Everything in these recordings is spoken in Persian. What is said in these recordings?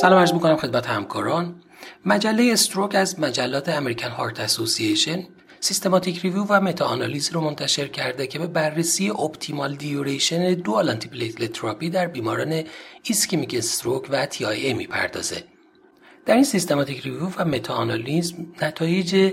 سلام عرض می‌کنم خدمت همکاران. مجله Stroke از مجلات American Heart Association systematic review و meta-analysis رو منتشر کرده که به بررسی optimal duration dual antiplatelet therapy در بیماران ischemic stroke و TIA می‌پردازه. در این systematic review و meta-analysis نتایج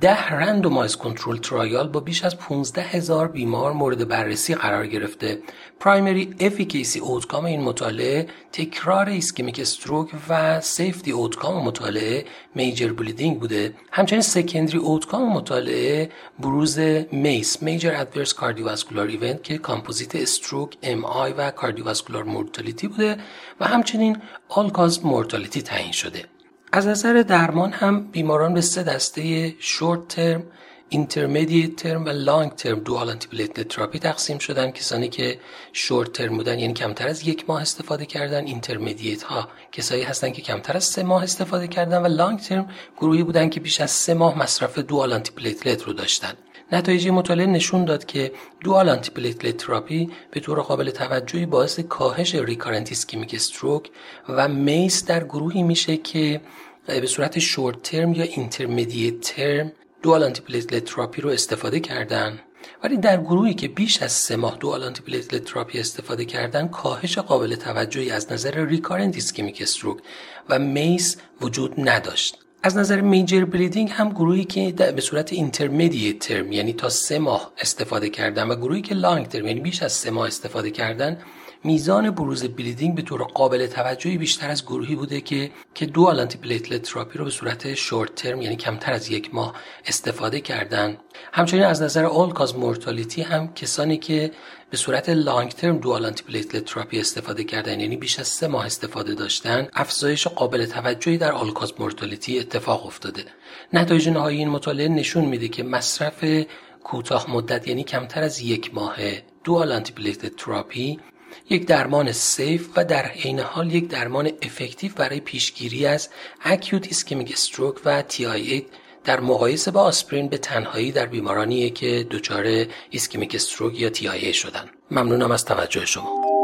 ده randomized control trial با بیش از 15 هزار بیمار مورد بررسی قرار گرفته. primary efficacy outcome این مطالعه تکرار ischemic stroke و safety outcome مطالعه major bleeding بوده. همچنین secondary outcome مطالعه بروز MACE major adverse cardiovascular event که composite stroke MI و cardiovascular mortality بوده و همچنین all-cause mortality تعیین شده. از نظر درمان هم بیماران به سه دسته short term intermediate term و long term dual antiplatelet therapy تقسیم شدن. کسانی که short term بودن یعنی کمتر از یک ماه استفاده کردن. intermediate ها کسایی هستن که کمتر از سه ماه استفاده کردن. و long term گروهی بودن که بیش از سه ماه مصرف dual antiplatelet رو داشتن. نتایج مطالعه نشون داد که dual antiplatelet therapy به طور قابل توجهی باعث کاهش recurrent ischemic stroke و MACE در گروهی میشه که به صورت short term یا intermediate term dual antiplatelet therapy رو استفاده کردن. ولی در گروهی که بیش از سه ماه dual antiplatelet therapy استفاده کردن کاهش قابل توجهی از نظر recurrent ischemic stroke و MACE وجود نداشت. از نظر major bleeding هم گروهی که به صورت intermediate term یعنی تا سه ماه استفاده کردن و گروهی که long term یعنی بیش از سه ماه استفاده کردن میزان بروز bleeding به طور قابل توجهی بیشتر از گروهی بوده که که dual antiplatelet therapy رو به صورت short term یعنی کمتر از یک ماه استفاده کردن. همچنین از نظر all-cause mortality هم کسانی که به صورت long term dual antiplatelet therapy استفاده کردن یعنی بیش از سه ماه استفاده داشتن افزایش قابل توجهی در cause mortality اتفاق افتاده. نتایج نهایی این مطالعه نشون میده که مصرف کوتاه مدت یعنی کمتر از یک ماه dual antiplatelet therapy یک درمان safe و در عین حال یک درمان effective برای پیشگیری از acute ischemic stroke و TIA در مقایسه با آسپرین به تنهایی در بیمارانیه که دچار ischemic stroke یا TIA شدن. ممنونم از توجه شما.